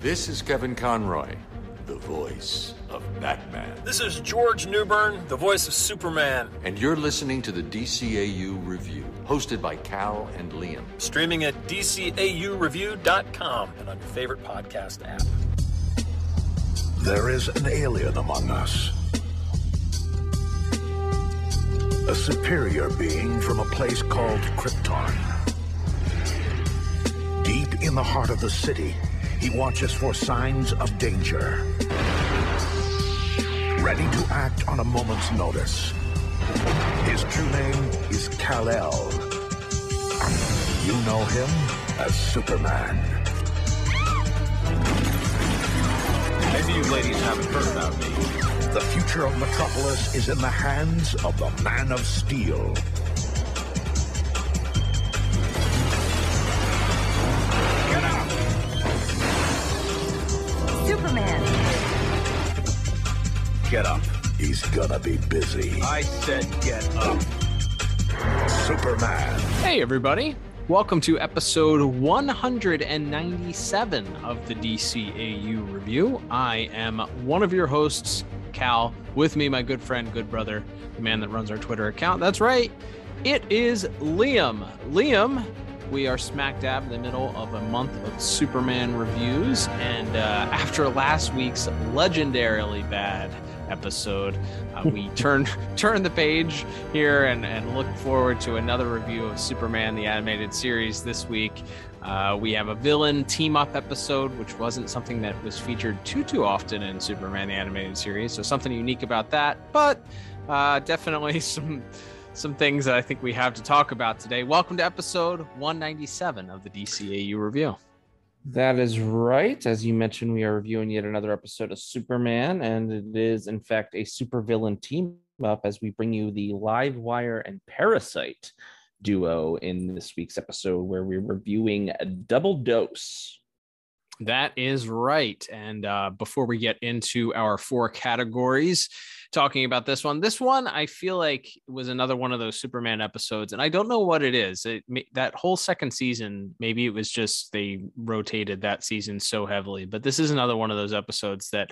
This is Kevin Conroy, the voice of Batman. This is George Newbern, the voice of Superman. And you're listening to the DCAU Review, hosted by Cal and Liam. Streaming at DCAUReview.com and on your favorite podcast app. There is an alien among us. A superior being from a place called Krypton. Deep in the heart of the city, he watches for signs of danger. Ready to act on a moment's notice. His true name is Kal-El. You know him as Superman. Maybe you ladies haven't heard about me. The future of Metropolis is in the hands of the Man of Steel. Get up. He's gonna be busy. I said get up. Superman. Hey, everybody. Welcome to episode 197 of the DCAU review. I am one of your hosts, Cal. With me, my good friend, good brother, the man that runs our Twitter account. That's right. It is Liam. Liam, we are smack dab in the middle of a month of Superman reviews. And uh, after last week's legendarily bad episode. Uh, we turn turn the page here and, and look forward to another review of Superman the animated series this week. Uh, we have a villain team up episode, which wasn't something that was featured too too often in Superman the animated series, so something unique about that. But uh, definitely some some things that I think we have to talk about today. Welcome to episode 197 of the DCAU review. That is right. As you mentioned, we are reviewing yet another episode of Superman, and it is, in fact, a supervillain team up as we bring you the Livewire and Parasite duo in this week's episode, where we're reviewing a double dose. That is right. And uh, before we get into our four categories, talking about this one, this one I feel like was another one of those Superman episodes, and I don't know what it is. It that whole second season, maybe it was just they rotated that season so heavily, but this is another one of those episodes that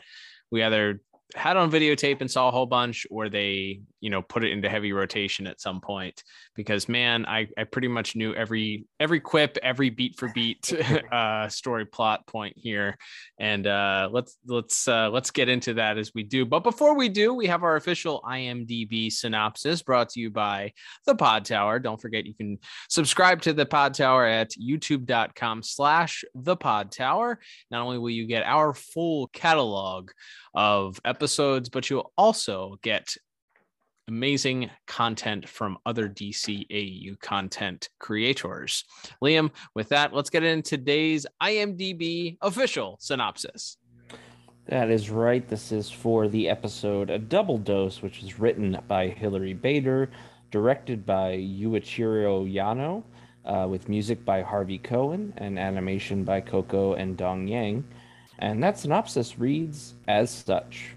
we either had on videotape and saw a whole bunch or they you know put it into heavy rotation at some point because man i i pretty much knew every every quip every beat for beat uh story plot point here. And uh let's let's uh let's get into that as we do. But before we do we have our official imdb synopsis brought to you by the pod tower. Don't forget you can subscribe to the pod tower at youtube.com slash the pod tower. Not only will you get our full catalog of episodes, but you'll also get amazing content from other DCAU content creators. Liam, with that, let's get into today's IMDb official synopsis. That is right. This is for the episode A Double Dose, which is written by Hilary Bader, directed by Yuichiro Yano, uh, with music by Harvey Cohen and animation by Koko and Dong Yang. And that synopsis reads as such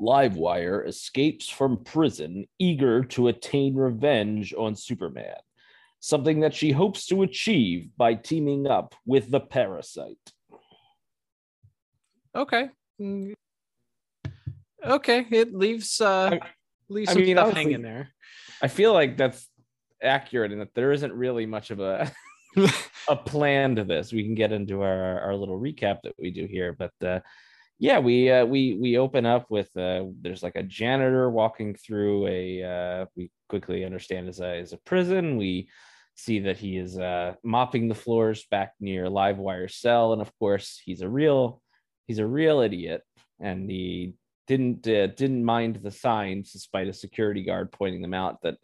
Livewire escapes from prison, eager to attain revenge on Superman, something that she hopes to achieve by teaming up with the parasite. Okay. Okay, it leaves uh I- leaves I some mean, stuff honestly- hanging there. I feel like that's accurate and that there isn't really much of a a plan to this. We can get into our our little recap that we do here, but uh, yeah, we uh, we we open up with uh, there's like a janitor walking through a uh, we quickly understand is a is a prison. We see that he is uh, mopping the floors back near Livewire cell, and of course he's a real he's a real idiot, and he didn't uh, didn't mind the signs despite a security guard pointing them out that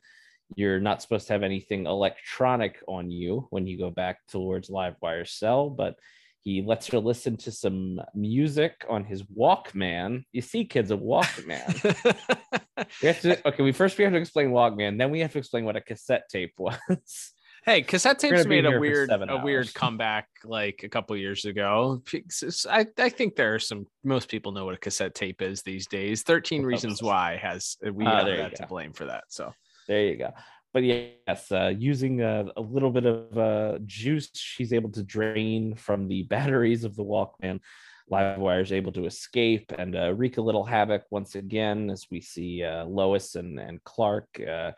you're not supposed to have anything electronic on you when you go back towards Livewire cell, but he lets her listen to some music on his Walkman. You see, kids, a Walkman. we have to okay. We first we have to explain Walkman, then we have to explain what a cassette tape was. Hey, cassette tapes made a weird a weird comeback like a couple years ago. I, I think there are some most people know what a cassette tape is these days. 13 Reasons Why has we Ah, have that to blame for that. So There you go. But yes, uh, using a, a, little bit of uh, juice, she's able to drain from the batteries of the Walkman. Livewire is able to escape and uh, wreak a little havoc once again as we see uh, Lois and, and Clark. Uh,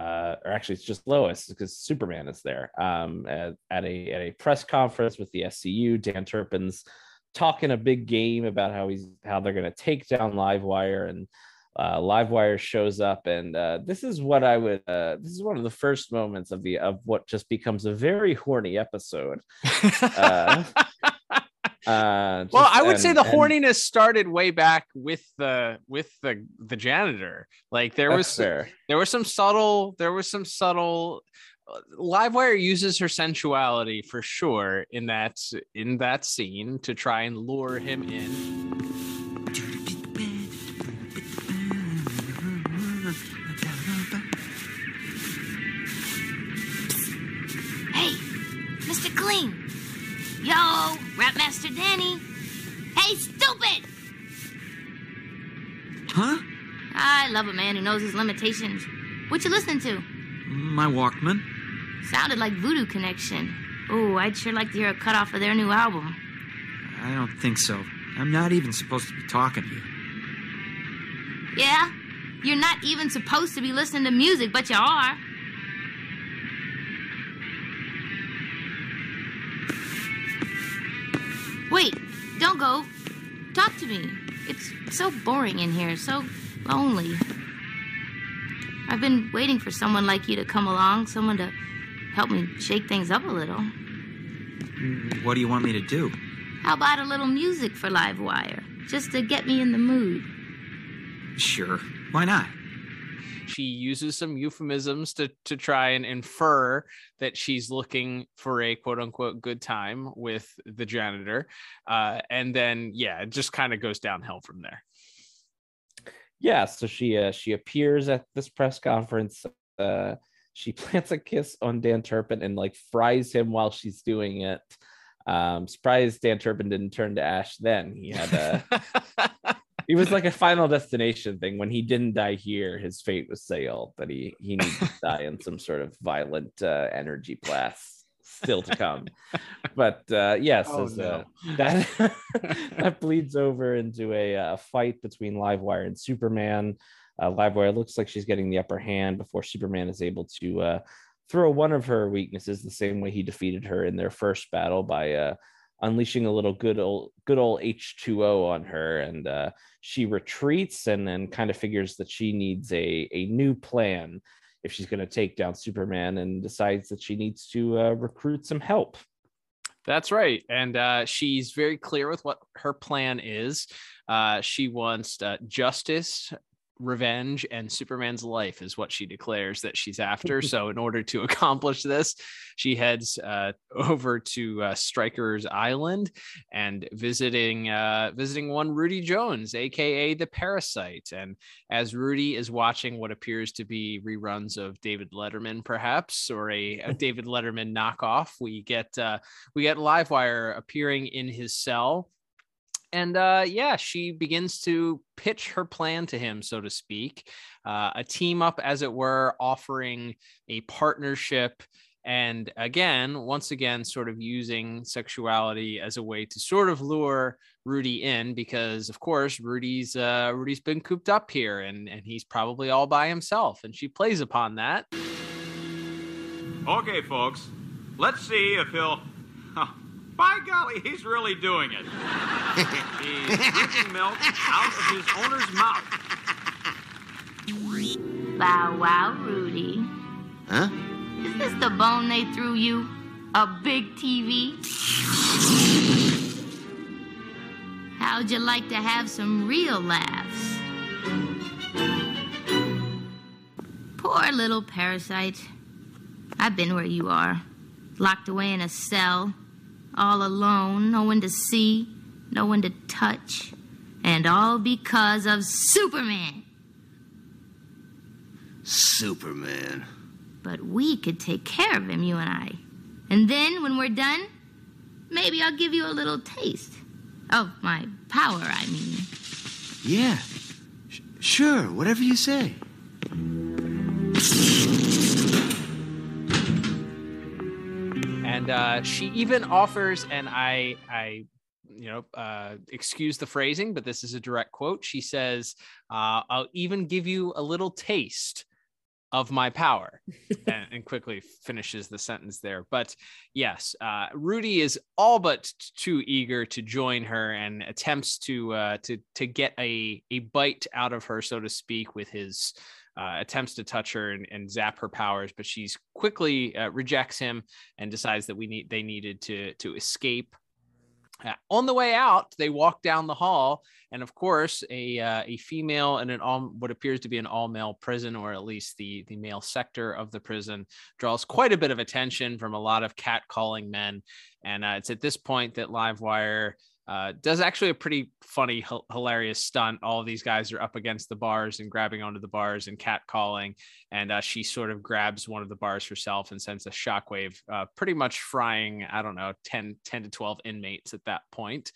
uh, or actually, it's just Lois because Superman is there um, at, at, a at a press conference with the SCU. Dan Turpin's talking a big game about how he's how they're going to take down Livewire and uh, Livewire shows up, and uh, this is what I would. Uh, this is one of the first moments of the of what just becomes a very horny episode. uh, uh well, I would and, say the and, horniness started way back with the with the the janitor. Like there was fair. there was some subtle there was some subtle. Uh, Livewire uses her sensuality for sure in that in that scene to try and lure him in. Clean. Yo, Rapmaster Danny. Hey, stupid! Huh? I love a man who knows his limitations. What you listening to? My Walkman. Sounded like Voodoo Connection. Oh, I'd sure like to hear a cut off of their new album. I don't think so. I'm not even supposed to be talking to you. Yeah? You're not even supposed to be listening to music, but you are. Don't go. Talk to me. It's so boring in here, so lonely. I've been waiting for someone like you to come along, someone to help me shake things up a little. Mm, what do you want me to do? How about a little music for Livewire, just to get me in the mood? Sure. Why not? She uses some euphemisms to to try and infer that she's looking for a quote unquote good time with the janitor. Uh, and then yeah it just kind of goes downhill from there. Yeah so she uh, she appears at this press conference uh, she plants a kiss on dan turpin and like fries him while she's doing it. Um surprised dan turpin didn't turn to ash then. He had a it was like a final destination thing. When he didn't die here, his fate was sealed. But he he needs to die in some sort of violent uh, energy blast still to come. but uh, yes, oh, as, uh, that that bleeds over into a uh, fight between Livewire and Superman. Uh, Livewire looks like she's getting the upper hand before Superman is able to uh, throw one of her weaknesses the same way he defeated her in their first battle by uh, unleashing a little good old good old H2O on her and uh, she retreats and then kind of figures that she needs a a new plan if she's going to take down Superman and decides that she needs to uh, recruit some help. That's right. And uh, she's very clear with what her plan is. Uh, she wants uh, justice revenge and Superman's life is what she declares that she's after. so, in order to accomplish this, she heads uh, over to uh, Stryker's Island and visiting uh, visiting one Rudy Jones, aka the Parasite. And as Rudy is watching what appears to be reruns of David Letterman, perhaps, or a, a David Letterman knockoff, we get uh, we get Livewire appearing in his cell and uh, yeah, she begins to pitch her plan to him, so to speak, uh, a team up, as it were, offering a partnership. And again, once again, sort of using sexuality as a way to sort of lure Rudy in, because of course Rudy's uh, Rudy's been cooped up here, and and he's probably all by himself, and she plays upon that. Okay, folks, let's see if he'll by golly, he's really doing it. he's drinking milk out of his owner's mouth. Bow wow, Rudy. Huh? Is this the bone they threw you? A big TV? How'd you like to have some real laughs? Poor little parasite. I've been where you are, locked away in a cell all alone, no one to see, no one to touch, and all because of Superman. Superman. But we could take care of him, you and I. And then, when we're done, maybe I'll give you a little taste. Of my power, I mean. Yeah. Sh- sure, whatever you say. And uh, she even offers, and I, I, you know, uh, excuse the phrasing, but this is a direct quote. She says, uh, "I'll even give you a little taste." of my power and, and, quickly finishes the sentence there but yes uh, rudy is all but too eager to join her and attempts to uh, to to get a a bite out of her so to speak with his uh, attempts to touch her and, and, zap her powers but she's quickly uh, rejects him and decides that we need they needed to to escape uh, on the way out, they walk down the hall, and of course, a uh, a female and an all what appears to be an all male prison, or at least the the male sector of the prison, draws quite a bit of attention from a lot of catcalling men. And uh, it's at this point that Livewire uh, does actually a pretty funny, h- hilarious stunt. All these guys are up against the bars and grabbing onto the bars and catcalling, and uh, she sort of grabs one of the bars herself and sends a shockwave, uh, pretty much frying, I don't know, 10, 10 to 12 inmates at that point.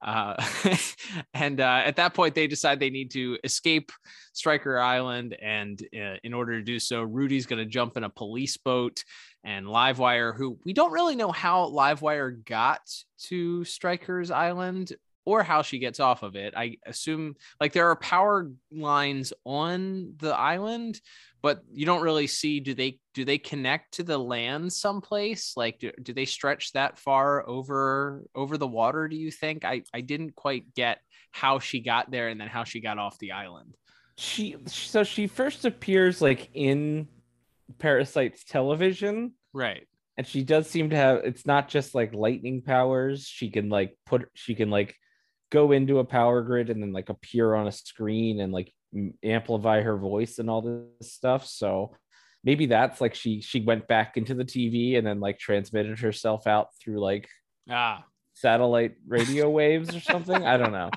Uh, and uh, at that point, they decide they need to escape Stryker Island, and uh, in order to do so, Rudy's going to jump in a police boat and Livewire, who we don't really know how Livewire got to Stryker's Island or how she gets off of it. I assume like there are power lines on the island, but you don't really see do they do they connect to the land someplace? Like do, do they stretch that far over over the water, do you think? I I didn't quite get how she got there and then how she got off the island. She so she first appears like in Parasite's television. Right. And she does seem to have it's not just like lightning powers. She can like put she can like go into a power grid and then like appear on a screen and like amplify her voice and all this stuff. So maybe that's like she she went back into the TV and then like transmitted herself out through like ah satellite radio waves or something. I don't know.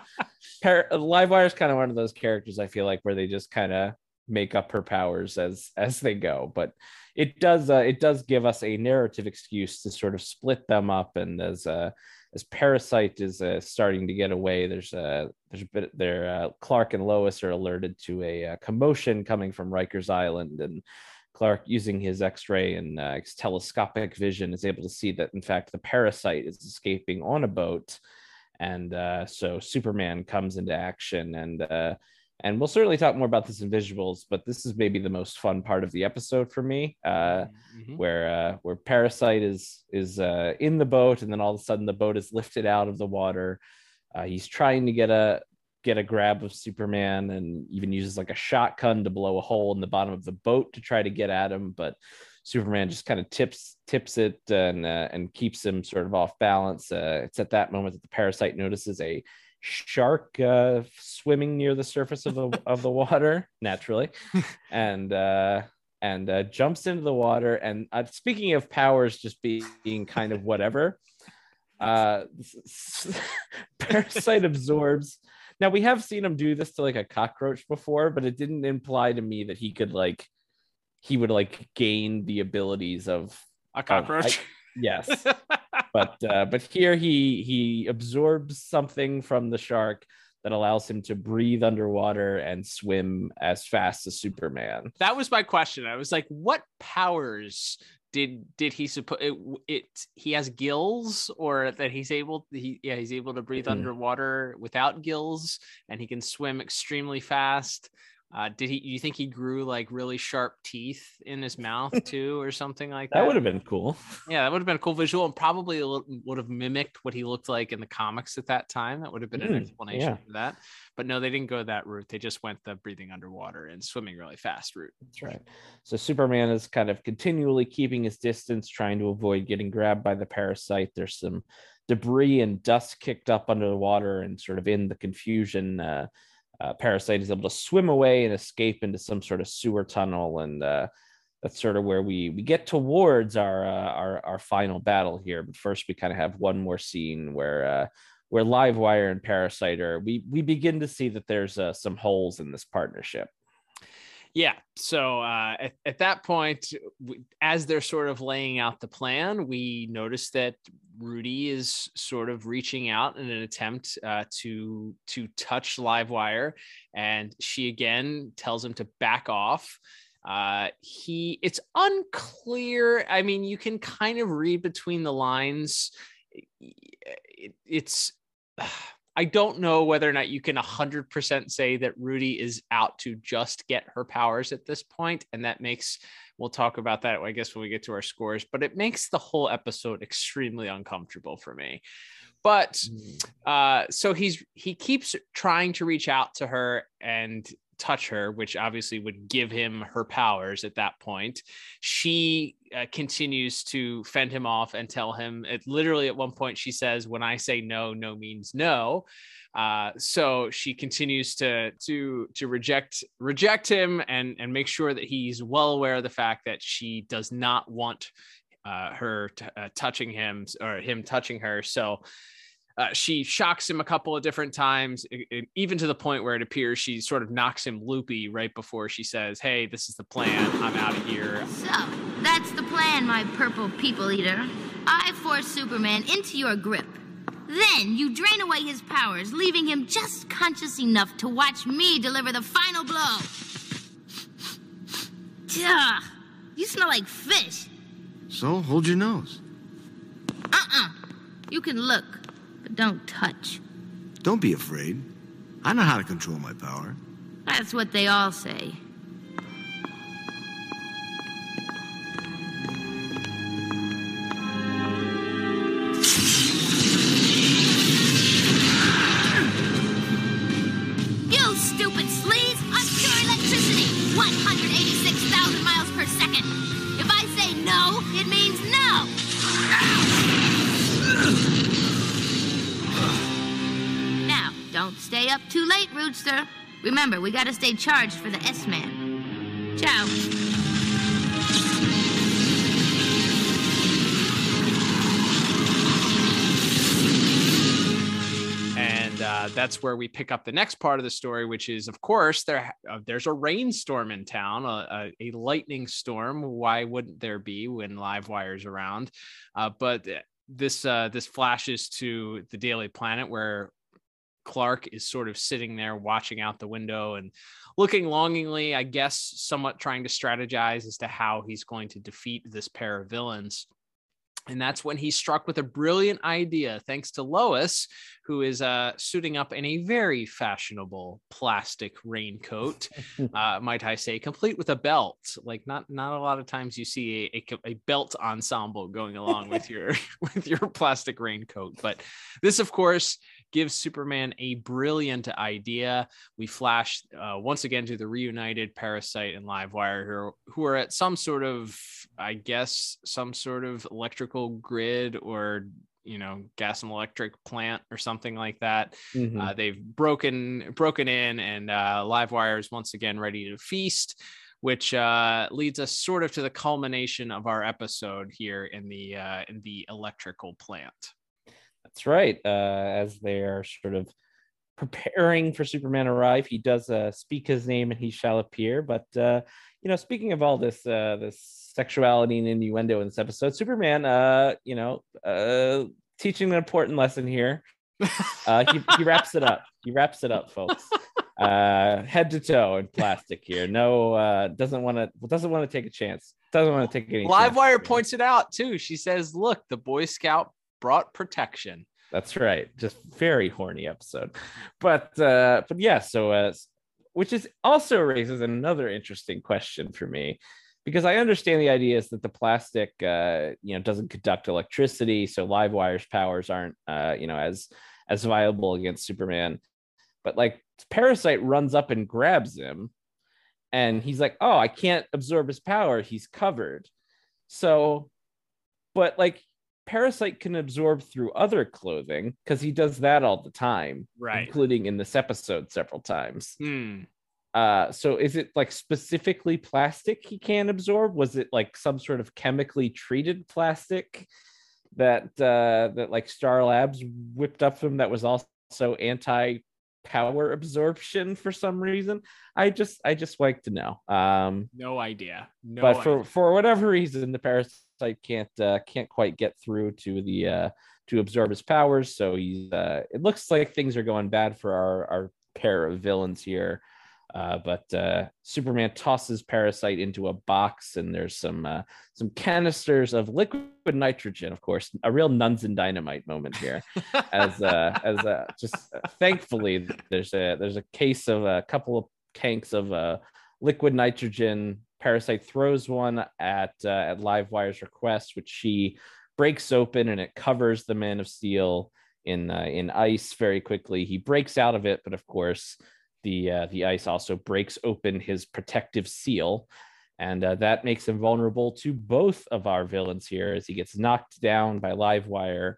Par- Livewire is kind of one of those characters I feel like where they just kind of make up her powers as as they go but it does uh, it does give us a narrative excuse to sort of split them up and as uh as parasite is uh, starting to get away. There's a there's a bit there uh, clark and lois are alerted to a, a, uh, commotion coming from rikers island and clark using his x-ray and uh, his telescopic vision is able to see that in fact the parasite is escaping on a boat. And uh, so superman comes into action and uh, and we'll certainly talk more about this in visuals but this is maybe the most fun part of the episode for me uh, mm-hmm. where uh, where parasite is is uh, in the boat and then all of a sudden the boat is lifted out of the water uh, he's trying to get a get a grab of superman and even uses like a shotgun to blow a hole in the bottom of the boat to try to get at him but superman just kind of tips tips it and uh, and keeps him sort of off balance uh, it's at that moment that the parasite notices a shark uh, swimming near the surface of the of the water naturally, and uh, and uh, jumps into the water. And uh, speaking of powers, just being kind of whatever, uh, Parasite absorbs. Now we have seen him do this to like a cockroach before, but it didn't imply to me that he could like he would like gain the abilities of a cockroach. I, yes but uh, but here he he absorbs something from the shark that allows him to breathe underwater and swim as fast as Superman. That was my question. I was like, what powers did did he suppose it, it, he has gills or that he's able he yeah he's able to breathe mm-hmm. underwater without gills and he can swim extremely fast uh, did he? You think he grew like really sharp teeth in his mouth too, or something like that? That would have been cool. Yeah, that would have been a cool visual, and probably would have mimicked what he looked like in the comics at that time. That would have been mm, an explanation yeah. for that. But no, they didn't go that route. They just went the breathing underwater and swimming really fast route. That's right. So Superman is kind of continually keeping his distance, trying to avoid getting grabbed by the parasite. There's some debris and dust kicked up under the water, and sort of in the confusion. Uh, uh, Parasite is able to swim away and escape into some sort of sewer tunnel, and uh, that's sort of where we we get towards our uh, our our final battle here. But first, we kind of have one more scene where uh, where Livewire and Parasite are. We we begin to see that there's uh, some holes in this partnership. Yeah. So uh, at, at that point, as they're sort of laying out the plan, we notice that Rudy is sort of reaching out in an attempt uh, to to touch Livewire, and she again tells him to back off. Uh, he it's unclear. I mean, you can kind of read between the lines. It, it's I don't know whether or not you can 100% say that Rudy is out to just get her powers at this point, and that makes we'll talk about that I guess when we get to our scores, but it makes the whole episode extremely uncomfortable for me. But Mm. uh, so he's he keeps trying to reach out to her and touch her, which obviously would give him her powers at that point. She uh, continues to fend him off and tell him it literally at one point she says, When I say no, no means no. Uh, so she continues to to to reject reject him and and make sure that he's well aware of the fact that she does not want uh, her t- uh, touching him or him touching her. So uh, she shocks him a couple of different times, e- e- even to the point where it appears she sort of knocks him loopy right before she says, Hey, this is the plan. I'm out of here. So, that's the plan, my purple people eater. I force Superman into your grip. Then you drain away his powers, leaving him just conscious enough to watch me deliver the final blow. Duh. You smell like fish. So, hold your nose. Uh-uh. You can look, but don't touch. Don't be afraid. I know how to control my power. That's what they all say. Don't stay up too late, Rootster. Remember, we gotta stay charged for the S-Man. Ciao. And uh, that's where we pick up the next part of the story, which is, of course, there uh, there's a rainstorm in town, a, a, a lightning storm. Why wouldn't there be when Livewire's around? Uh, but this uh, this flashes to the Daily Planet where Clark is sort of sitting there watching out the window and looking longingly, I guess, somewhat trying to strategize as to how he's going to defeat this pair of villains. And that's when he's struck with a brilliant idea, thanks to Lois, who is uh, suiting up in a very fashionable plastic raincoat, uh, might I say, complete with a belt. Like not not a lot of times you see a, a, a belt ensemble going along with your with your plastic raincoat. But this, of course, gives Superman a brilliant idea. We flash uh, once again to the reunited Parasite and Livewire, who are, who are at some sort of, I guess, some sort of electrical grid or you know gas and electric plant or something like that. Mhm. Uh, they've broken broken in, and uh, Livewire is once again ready to feast. Which uh, leads us sort of to the culmination of our episode here in the uh, in the electrical plant. That's right. Uh, as they are sort of preparing for Superman arrive, he does uh, speak his name and he shall appear. But uh, you know, speaking of all this uh, this sexuality and innuendo in this episode, Superman, uh, you know, uh, teaching an important lesson here. Uh, he, he wraps it up. He wraps it up, folks. Uh, head to toe in plastic here. No, uh, doesn't want to doesn't want to take a chance. Doesn't want to take any. Livewire points it out too. She says, "Look, the Boy Scout brought protection." That's right. Just very horny episode. But uh but yeah, so uh which is also raises another interesting question for me because I understand the idea is that the plastic uh you know doesn't conduct electricity, so Livewire's powers aren't uh you know as as viable against Superman. But like Parasite runs up and grabs him and he's like, "Oh, I can't absorb his power. He's covered." So but like Parasite can absorb through other clothing because he does that all the time, Right. Including in this episode several times. Hmm. Uh, so is it like specifically plastic he can absorb? Was it like some sort of chemically treated plastic that uh, that like Star Labs whipped up from that was also anti power absorption for some reason? I just I just like to know. Um, No idea. No. but for for whatever reason the parasite can't uh, can't quite get through to the uh to absorb his powers so he's uh it looks like things are going bad for our our pair of villains here Uh, but uh, Superman tosses Parasite into a box, and there's some uh, some canisters of liquid nitrogen. Of course, a real nuns and dynamite moment here. as uh, as uh, just uh, thankfully, there's a there's a case of a couple of tanks of uh, liquid nitrogen. Parasite throws one at uh, at Livewire's request, which she breaks open, and it covers the Man of Steel in uh, in ice very quickly. He breaks out of it, but of course the uh, the ice also breaks open his protective seal and uh, that makes him vulnerable to both of our villains here as he gets knocked down by Livewire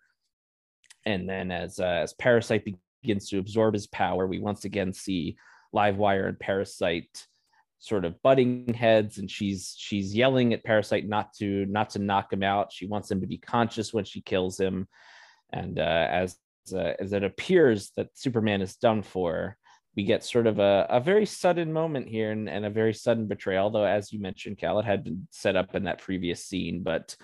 and then as uh, as parasite begins to absorb his power we once again see Livewire and parasite sort of butting heads and she's she's yelling at parasite not to not to knock him out she wants him to be conscious when she kills him and uh, as uh, as it appears that superman is done for we get sort of a, a very sudden moment here and, and a very sudden betrayal, though, as you mentioned, Cal, it had been set up in that previous scene. But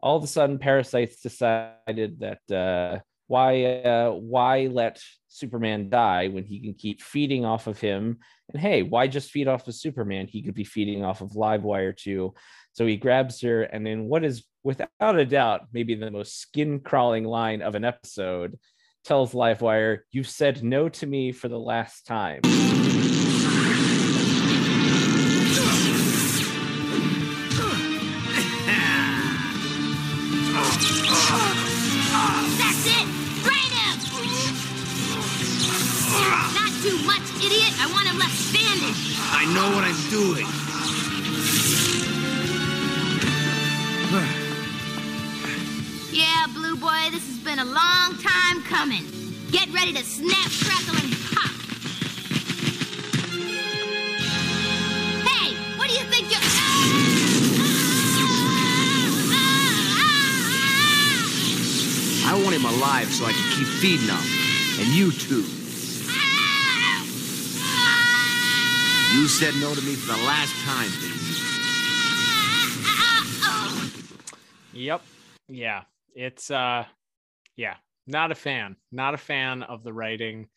all of a sudden, Parasites decided that uh, why uh, why let Superman die when he can keep feeding off of him? And hey, why just feed off of Superman? He could be feeding off of Livewire too. So he grabs her, and in what is without a doubt maybe the most skin crawling line of an episode, tells Livewire, You said no to me for the last time. Too much, idiot! I want him left standing! I know what I'm doing. yeah, Blue Boy, this has been a long time coming. Get ready to snap, crackle, and pop. Hey, what do you think you're... I want him alive so I can keep feeding him. And you too. You said no to me for the last time, baby. Yep. Yeah. It's uh yeah, not a fan. Not a fan of the writing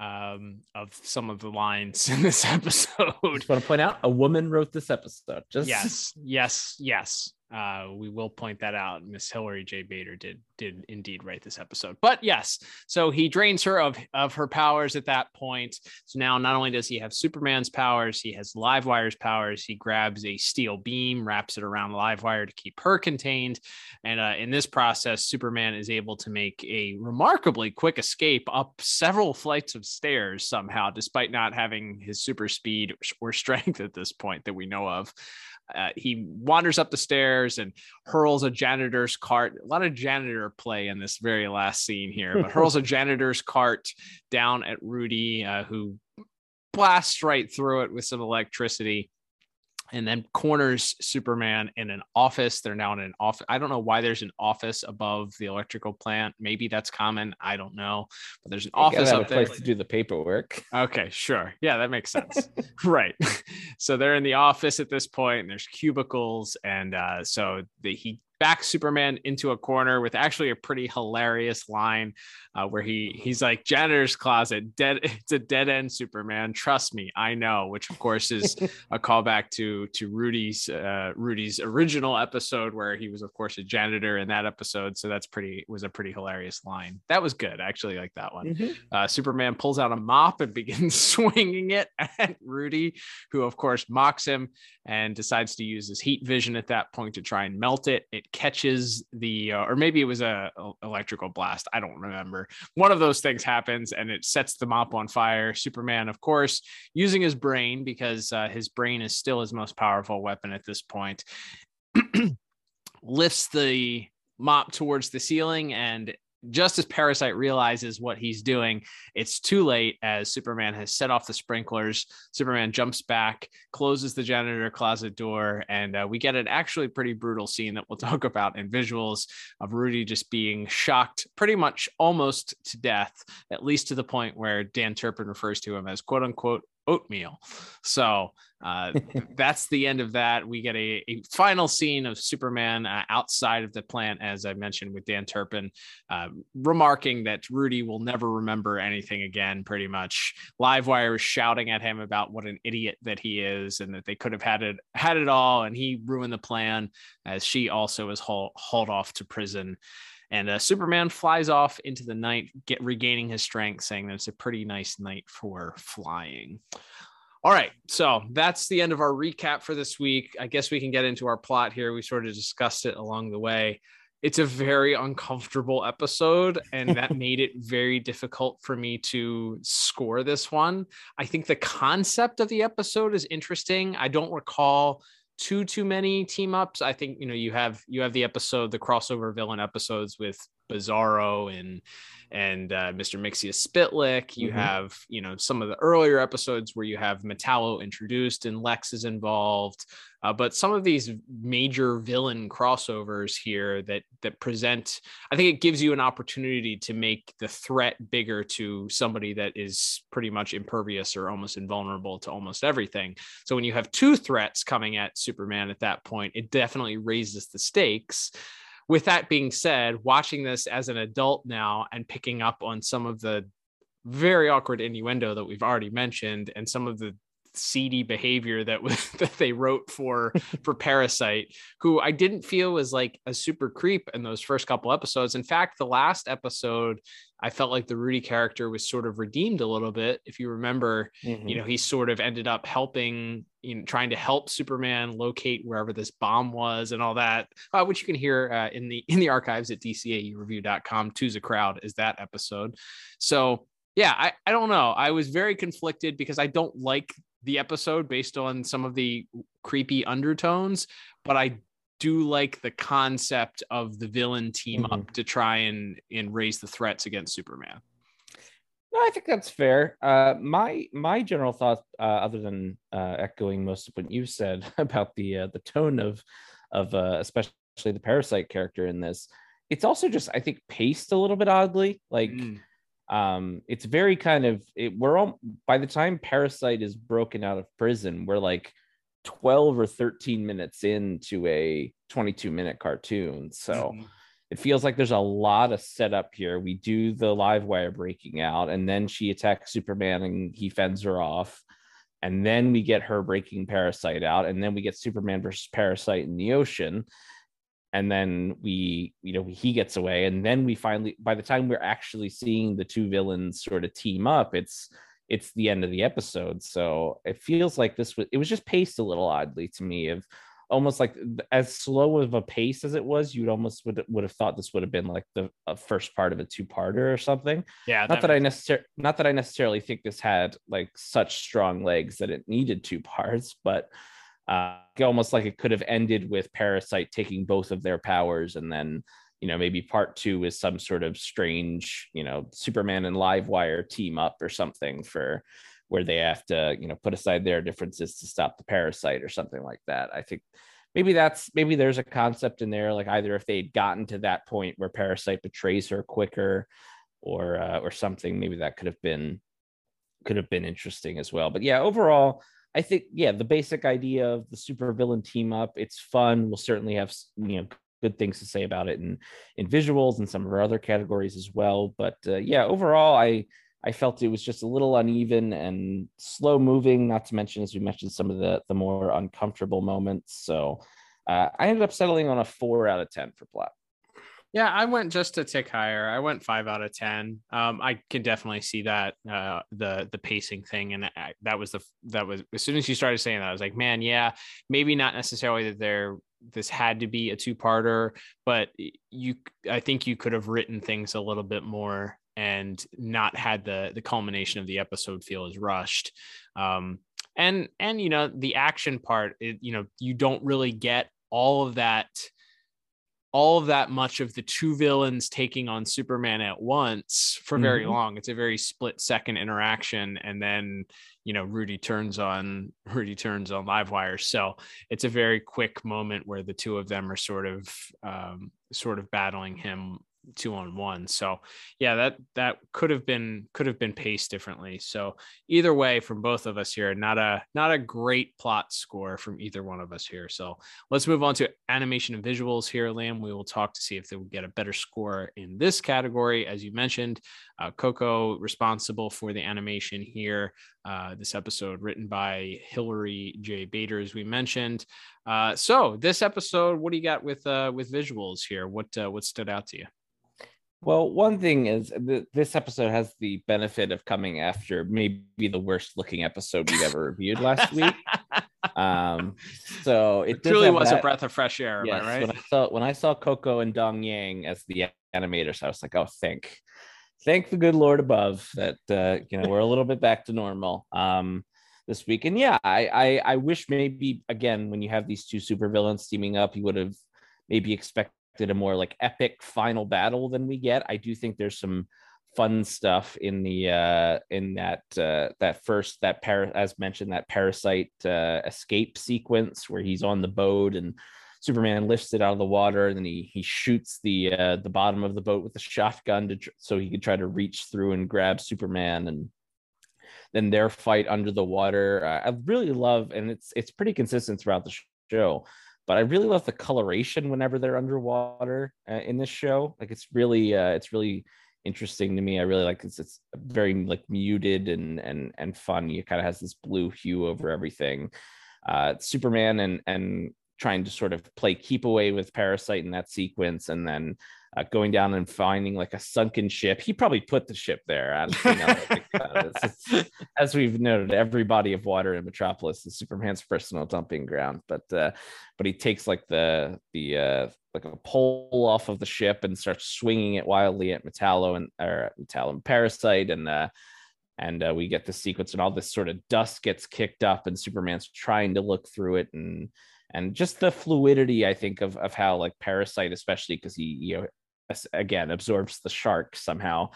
um, of some of the lines in this episode. Just want to point out a woman wrote this episode. Just yes, yes, yes. Uh, we will point that out. Miss Hilary J. Bader did did indeed write this episode. But yes, so he drains her of of her powers at that point. So now not only does he have Superman's powers, he has Livewire's powers. He grabs a steel beam, wraps it around Livewire to keep her contained, and uh, in this process, Superman is able to make a remarkably quick escape up several flights of stairs somehow, despite not having his super speed or strength at this point that we know of. Uh, he wanders up the stairs and hurls a janitor's cart. A lot of janitor play in this very last scene here, but hurls a janitor's cart down at Rudy, uh, who blasts right through it with some electricity and then corners Superman in an office. They're now in an office. I don't know why there's an office above the electrical plant. Maybe that's common. I don't know. But there's an you office up a there. place to do the paperwork. Okay, sure. Yeah, that makes sense. right. So they're in the office at this point, and there's cubicles, and uh, so the, he backs Superman into a corner with actually a pretty hilarious line uh, where he he's like janitor's closet dead it's a dead end Superman trust me I know which of course is a callback to to Rudy's uh, Rudy's original episode where he was of course a janitor in that episode. So that's pretty was a pretty hilarious line. That was good. I actually like that one. Mm-hmm. uh, Superman pulls out a mop and begins swinging it at Rudy who of course mocks him and decides to use his heat vision at that point to try and melt it. It catches the uh, or maybe it was a, a, electrical blast. I don't remember one of those things happens and it sets the mop on fire. Superman of course using his brain because uh, his brain is still his most powerful weapon at this point lifts the mop towards the ceiling and just as Parasite realizes what he's doing, it's too late as Superman has set off the sprinklers. Superman jumps back, closes the janitor closet door, and uh, we get an actually pretty brutal scene that we'll talk about in visuals of Rudy just being shocked pretty much almost to death, at least to the point where Dan Turpin refers to him as quote unquote oatmeal. So uh, that's the end of that. We get a, a final scene of Superman uh, outside of the plant, as I mentioned with Dan Turpin, uh, remarking that Rudy will never remember anything again. Pretty much, Livewire is shouting at him about what an idiot that he is, and that they could have had it had it all, and he ruined the plan. As she also is haul, hauled off to prison. And uh, Superman flies off into the night, get regaining his strength, saying that it's a pretty nice night for flying. All right, so that's the end of our recap for this week. I guess we can get into our plot here. We sort of discussed it along the way. It's a very uncomfortable episode, and that made it very difficult for me to score this one. I think the concept of the episode is interesting. I don't recall too too many team ups. I think you know you have you have the episode the crossover villain episodes with Bizarro and and uh, Mr. Mxyzptlk. You mm-hmm. have, you know, some of the earlier episodes where you have Metallo introduced and Lex is involved. Uh, but some of these major villain crossovers here that that present, I think it gives you an opportunity to make the threat bigger to somebody that is pretty much impervious or almost invulnerable to almost everything. So when you have two threats coming at Superman at that point, it definitely raises the stakes with that being said, watching this as an adult now and picking up on some of the very awkward innuendo that we've already mentioned and some of the seedy behavior that was that they wrote for for Parasite, who I didn't feel was like a super creep in those first couple episodes. In fact, the last episode, I felt like the Rudy character was sort of redeemed a little bit. If you remember, mm-hmm. you know, he sort of ended up helping, you know, trying to help Superman locate wherever this bomb was and all that, uh, which you can hear uh, in the in the archives at dcaureview.com. Two's a crowd is that episode. So yeah, I, I don't know. I was very conflicted because I don't like the episode based on some of the creepy undertones, but I do like the concept of the villain team mm-hmm. up to try and and raise the threats against Superman. No, I think that's fair. Uh, my my general thought, uh, other than uh, echoing most of what you said about the uh, the tone of of uh, especially the parasite character in this, it's also just I think paced a little bit oddly. Like mm um it's very kind of it, we're all by the time parasite is broken out of prison we're like 12 or 13 minutes into a 22 minute cartoon. So mm-hmm. it feels like there's a lot of setup here. We do the Livewire breaking out and then she attacks superman and he fends her off. And then we get her breaking parasite out and then we get superman versus parasite in the ocean and then we you know he gets away and then we finally by the time we're actually seeing the two villains sort of team up it's it's the end of the episode. So it feels like this was it was just paced a little oddly to me of almost like as slow of a pace as it was you'd almost would, would have thought this would have been like the uh, first part of a two-parter or something. Yeah not that, that i necessarily not that i necessarily think this had like such strong legs that it needed two parts but uh, almost like it could have ended with Parasite taking both of their powers, and then you know maybe part two is some sort of strange you know Superman and Livewire team up or something for where they have to you know put aside their differences to stop the parasite or something like that. I think maybe that's maybe there's a concept in there like either if they'd gotten to that point where parasite betrays her quicker or uh, or something maybe that could have been could have been interesting as well but yeah overall I think, yeah, the basic idea of the super villain team up, it's fun. We'll certainly have, you know, good things to say about it in in visuals and some of our other categories as well. But uh, yeah, overall, I I felt it was just a little uneven and slow moving. Not to mention, as we mentioned, some of the the more uncomfortable moments. So uh, I ended up settling on a four out of ten for plot. Yeah, I went just a tick higher. I went five out of ten. Um, I can definitely see that uh, the the pacing thing, and I, that was the that was as soon as you started saying that, I was like, man, yeah, maybe not necessarily that there this had to be a two parter, but you, I think you could have written things a little bit more and not had the the culmination of the episode feel as rushed. Um, and and you know the action part, it, you know, you don't really get all of that all of that much of the two villains taking on Superman at once for very mm-hmm. long. It's a very split second interaction, and then you know Rudy turns on Rudy turns on Livewire. So it's a very quick moment where the two of them are sort of um, sort of battling him two on one. So yeah, that that could have been could have been paced differently. So either way, from both of us here, not a not a great plot score from either one of us here. So let's move on to animation and visuals here, Liam. We will talk to see if they will get a better score in this category. As you mentioned, uh, Koko responsible for the animation here. Uh, this episode written by Hilary J. Bader, as we mentioned. Uh, so this episode, what do you got with uh, with visuals here? What uh, what stood out to you? Well, one thing is th- this episode has the benefit of coming after maybe the worst looking episode we've ever reviewed last week. Um, so it, It truly was that. a breath of fresh air, Yes, right? when I saw when I saw Koko and Dong Yang as the animators, I was like, oh, thank, thank the good Lord above that uh, you know we're a little bit back to normal um, this week. And yeah, I, I I wish maybe again when you have these two supervillains teaming up, you would have maybe expected a more like epic final battle than we get. I do think there's some fun stuff in the uh in that uh that first that par as mentioned that parasite uh escape sequence where he's on the boat and superman lifts it out of the water and then he he shoots the uh the bottom of the boat with a shotgun to tr- so he could try to reach through and grab superman and then their fight under the water uh, i really love and it's it's pretty consistent throughout the show but I really love the coloration whenever they're underwater uh, in this show. Like it's really, uh, it's really interesting to me. I really like it's it's very like muted and and and fun. It kind of has this blue hue over everything. Uh, Superman and and trying to sort of play keep away with Parasite in that sequence, and then uh, going down and finding like a sunken ship. He probably put the ship there. You know, like, uh, it's- it's- as we've noted, every body of water in Metropolis is Superman's personal dumping ground. But uh, but he takes like the the uh, like a pole off of the ship and starts swinging it wildly at Metallo and or Metallo and Parasite and uh, and uh, we get the sequence and all this sort of dust gets kicked up and Superman's trying to look through it and and just the fluidity I think of of how like Parasite especially because he you know again absorbs the shark somehow.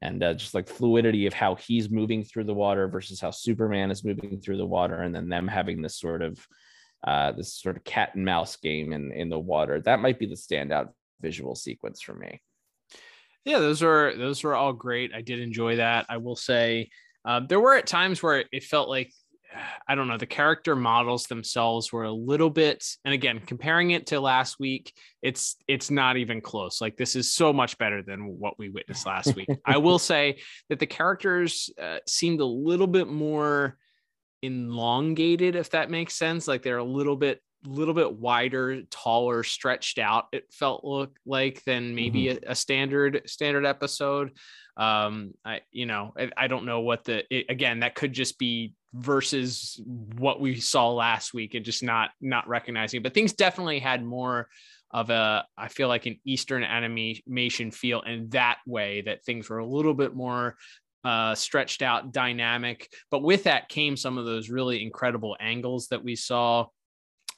And uh, just like fluidity of how he's moving through the water versus how Superman is moving through the water and then them having this sort of uh, this sort of cat and mouse game in in the water. That might be the standout visual sequence for me. Yeah those were those were all great. I did enjoy that. I will say um, there were at times where it felt like i don't know the character models themselves were a little bit and again comparing it to last week it's it's not even close. Like this is so much better than what we witnessed last week. I will say that the characters uh, seemed a little bit more elongated if that makes sense. Like they're a little bit little bit wider taller stretched out it felt look like than maybe a, a standard standard episode. Um i you know i, I don't know what the it, again that could just be versus what we saw last week and just not not recognizing but things definitely had more of a i feel like an eastern animation feel in that way that things were a little bit more uh, stretched out dynamic. But with that came some of those really incredible angles that we saw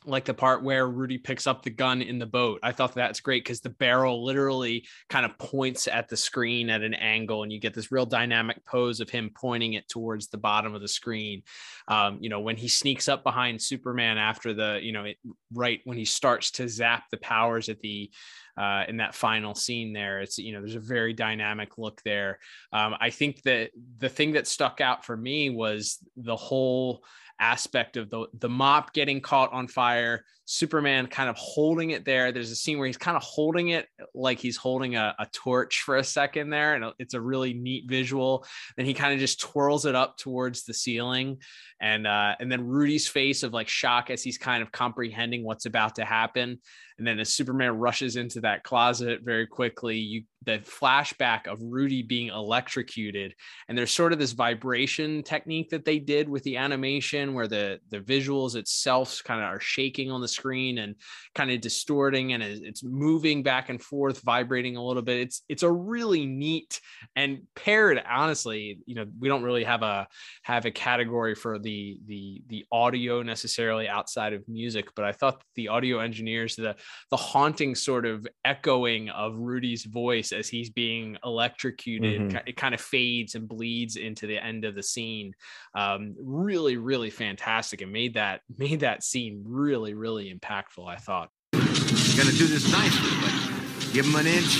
like the part where Rudy picks up the gun in the boat. I thought that's great because the barrel literally kind of points at the screen at an angle, and you get this real dynamic pose of him pointing it towards the bottom of the screen. Um, you know, when he sneaks up behind Superman after the, you know, it, right when he starts to zap the powers at the uh, in that final scene there. It's you know there's a very dynamic look there. Um, I think that the thing that stuck out for me was the whole aspect of the the mop getting caught on fire superman kind of holding it there. There's a scene where he's kind of holding it like he's holding a, a torch for a second there and it's a really neat visual. Then he kind of just twirls it up towards the ceiling and uh and then rudy's face of like shock as he's kind of comprehending what's about to happen. And then as superman rushes into that closet very quickly you the flashback of rudy being electrocuted. And there's sort of this vibration technique that they did with the animation where the the visuals itself kind of are shaking on the screen and kind of distorting and it's moving back and forth vibrating a little bit it's it's a really neat and paired honestly you know we don't really have a have a category for the the the audio necessarily outside of music but i thought the audio engineers the the haunting sort of echoing of rudy's voice as he's being electrocuted Mhm. it kind of fades and bleeds into the end of the scene um, really really fantastic and made that made that scene really really impactful, I thought. I'm gonna do this nicely, but give him an inch.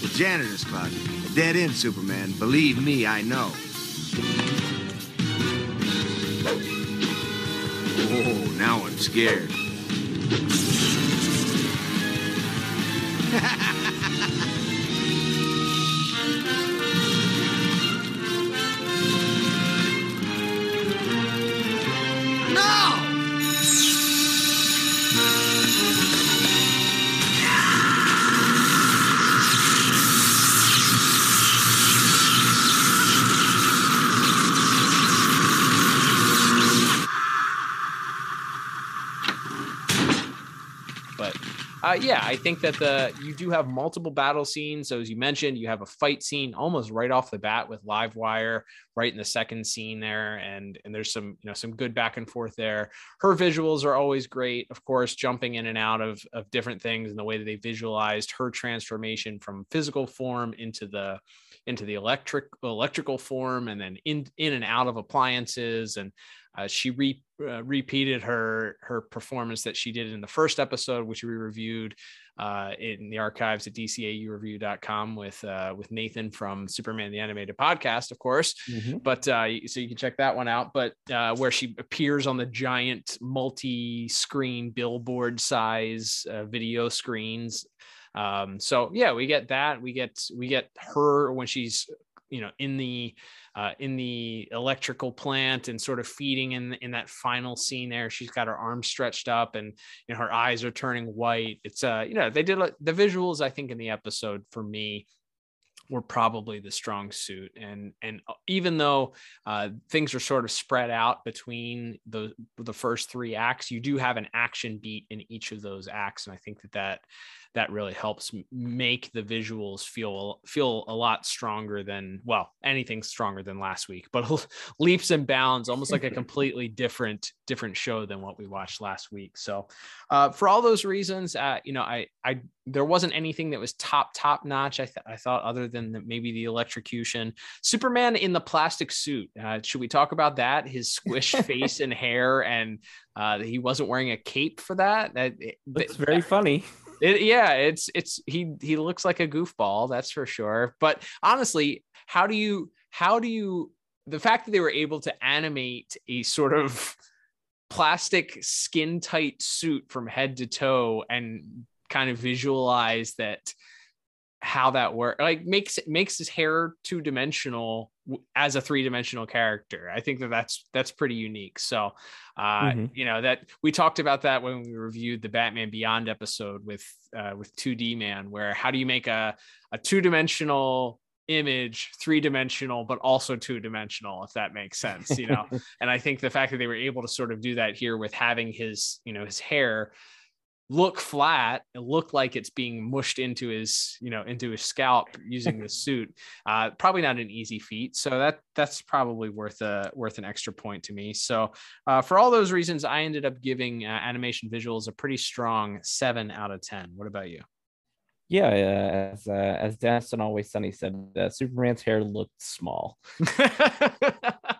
The janitor's closet. A dead end, Superman. Believe me, I know. Oh, now I'm scared. uh, yeah, I think that the you do have multiple battle scenes. So as you mentioned, you have a fight scene almost right off the bat with Livewire, right in the second scene there, and and there's some you know some good back and forth there. Her visuals are always great, of course, jumping in and out of of different things and the way that they visualized her transformation from physical form into the into the electric electrical form and then in in and out of appliances and uh, she re, uh, repeated her her performance that she did in the first episode, which we reviewed uh, in the archives at dcaureview.com with uh, with Nathan from Superman the Animated Podcast, of course. Mhm. But uh, so you can check that one out. But uh, where she appears on the giant multi-screen billboard size uh, video screens. Um, so yeah, we get that. We get we get her when she's you know in the uh, in the electrical plant and sort of feeding in in that final scene there she's got her arms stretched up and you know her eyes are turning white. It's uh you know they did the visuals i think in the episode for me were probably the strong suit. And and uh, even though uh, things are sort of spread out between the the first three acts you do have an action beat in each of those acts. And i think that that that really helps make the visuals feel feel a lot stronger than well anything stronger than last week but leaps and bounds almost like a completely different different show than what we watched last week. So uh, for all those reasons uh, you know i i there wasn't anything that was top top notch i, th- I thought other than the, maybe the electrocution. Superman in the plastic suit uh, should we talk about that? His squished face and hair and uh, he wasn't wearing a cape for that? That It's very funny. It, yeah, it's it's he he looks like a goofball, that's for sure. But honestly, how do you how do you the fact that they were able to animate a sort of plastic skin tight suit from head to toe and kind of visualize that how that works like makes it makes his hair two dimensional as a three dimensional character. I think that that's that's pretty unique. So, uh, Mhm. you know that we talked about that when we reviewed the Batman Beyond episode with uh, with 2D Man, where how do you make a a two dimensional image three dimensional but also two dimensional if that makes sense you know and i think the fact that they were able to sort of do that here with having his you know his hair look flat and look like it's being mushed into his you know into his scalp using the suit uh probably not an easy feat. So that that's probably worth a worth an extra point to me. So uh, for all those reasons i ended up giving uh, animation visuals a pretty strong seven out of ten. What about you? Yeah, uh, as uh, as Dennis and Always Sunny said, uh, Superman's hair looked small.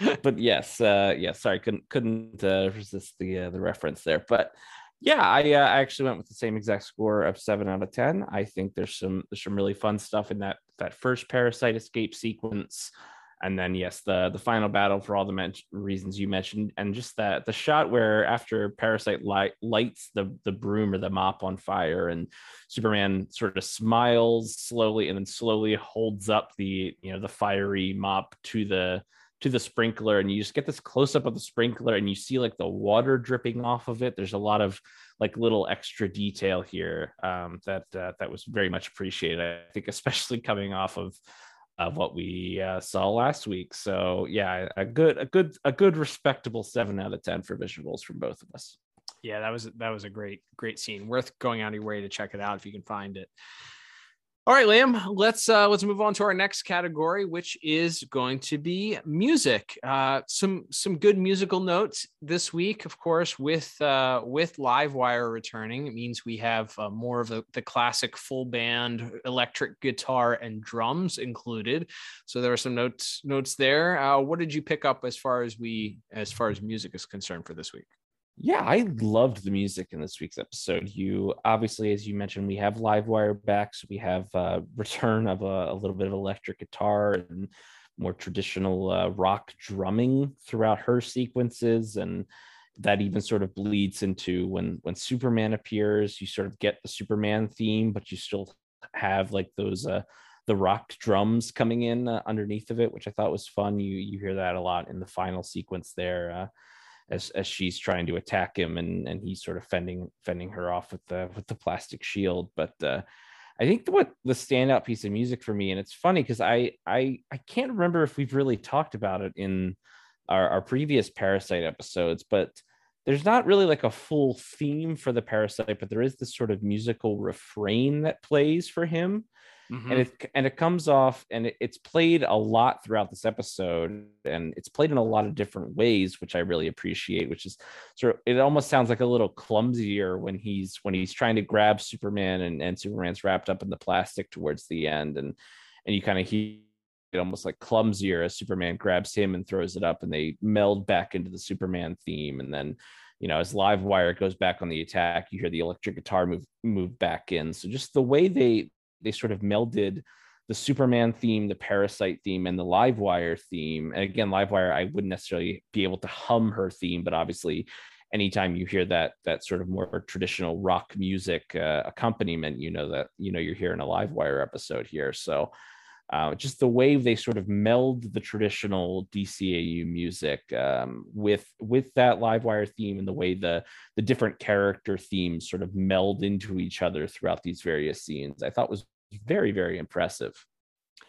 but yes, uh, yeah, sorry, couldn't couldn't uh, resist the uh, the reference there. But yeah, I uh, I actually went with the same exact score of seven out of ten. I think there's some there's some really fun stuff in that that first parasite escape sequence, and then yes, the the final battle for all the men- reasons you mentioned, and just that the shot where after parasite light lights the the broom or the mop on fire, and Superman sort of smiles slowly and then slowly holds up the you know the fiery mop to the to the sprinkler and you just get this close up of the sprinkler and you see like the water dripping off of it. There's a lot of like little extra detail here um, that uh, that was very much appreciated i think especially coming off of of what we uh, saw last week. So yeah a good a good a good respectable 7 out of 10 for visuals from both of us. Yeah that was that was a great great scene. Worth going out of your way to check it out if you can find it all right liam let's uh let's move on to our next category which is going to be music. Uh some some good musical notes this week of course with uh with livewire returning it means we have uh, more of the classic full band electric guitar and drums included. So there are some notes notes there. Uh what did you pick up as far as we as far as music is concerned for this week Yeah, I loved the music in this week's episode. You obviously, as you mentioned, we have Livewire back, so we have uh, return of a, a, little bit of electric guitar and more traditional uh, rock drumming throughout her sequences, and that even sort of bleeds into when when Superman appears. You sort of get the Superman theme, but you still have like those uh, the rock drums coming in uh, underneath of it, which I thought was fun. You you hear that a lot in the final sequence there uh, as as she's trying to attack him and and he's sort of fending fending her off with the with the plastic shield. But uh, I think what the standout piece of music for me, and it's funny because I I I can't remember if we've really talked about it in our, our previous Parasite episodes, but there's not really like a full theme for the Parasite, but there is this sort of musical refrain that plays for him mm-hmm. and it and it comes off and it, it's played a lot throughout this episode and it's played in a lot of different ways which i really appreciate which is sort of it almost sounds like a little clumsier when he's when he's trying to grab superman and, and superman's wrapped up in the plastic towards the end and and you kind of hear it almost like clumsier as superman grabs him and throws it up and they meld back into the superman theme and then you know, as Livewire goes back on the attack, you hear the electric guitar move move back in. So just the way they they sort of melded the Superman theme, the Parasite theme, and the Livewire theme. And again, Livewire, I wouldn't necessarily be able to hum her theme, but obviously, anytime you hear that that sort of more traditional rock music uh, accompaniment, you know that you know you're hearing a Livewire episode here. So. Uh, just the way they sort of meld the traditional DCAU music um, with with that Livewire theme and the way the the different character themes sort of meld into each other throughout these various scenes, I thought was very very impressive.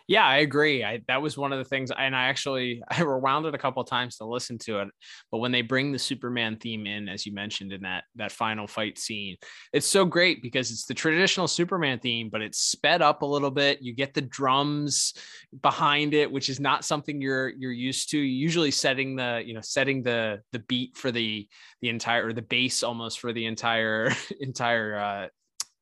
Yeah, I agree. I, that was one of the things, and I actually I rewound it a couple times to listen to it. But when they bring the Superman theme in, as you mentioned in that that final fight scene, it's so great because it's the traditional Superman theme, but it's sped up a little bit. You get the drums behind it, which is not something you're you're used to. Usually setting the you know setting the the beat for the the entire or the bass almost for the entire entire uh,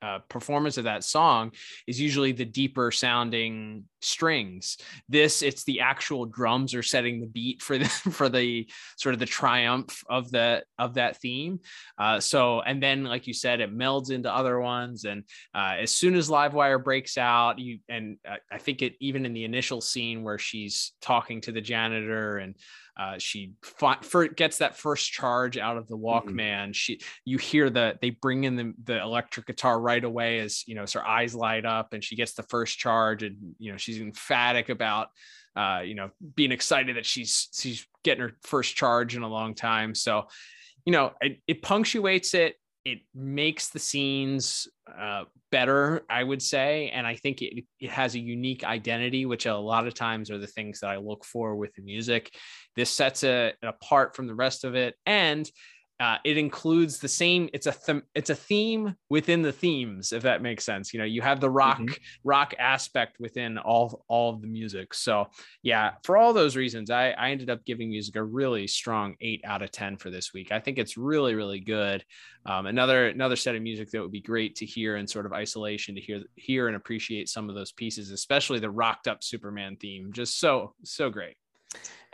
uh, performance of that song is usually the deeper sounding strings. This it's the actual drums are setting the beat for the for the sort of the triumph of the of that theme. Uh, so and then like you said it melds into other ones. And uh, as soon as livewire breaks out you and uh, i think it even in the initial scene where she's talking to the janitor and uh, she for, gets that first charge out of the mm-hmm. Walkman. Mm-hmm. She, you hear the they bring in the, the electric guitar right away as you know, so her eyes light up and she gets the first charge, and you know she's emphatic about uh, you know being excited that she's she's getting her first charge in a long time. So, you know, it, it punctuates it it makes the scenes uh, better, I would say. And I think it, it has a unique identity, which a lot of times are the things that I look for with the music. This sets it apart from the rest of it. And uh, it includes the same it's a th- it's a theme within the themes if that makes sense. You know you have the rock mm-hmm. rock aspect within all all of the music. So yeah for all those reasons i i ended up giving music a really strong 8 out of 10 for this week. I think it's really really good. Um, another another set of music that would be great to hear in sort of isolation to hear hear and appreciate some of those pieces especially the rocked up superman theme. Just so so great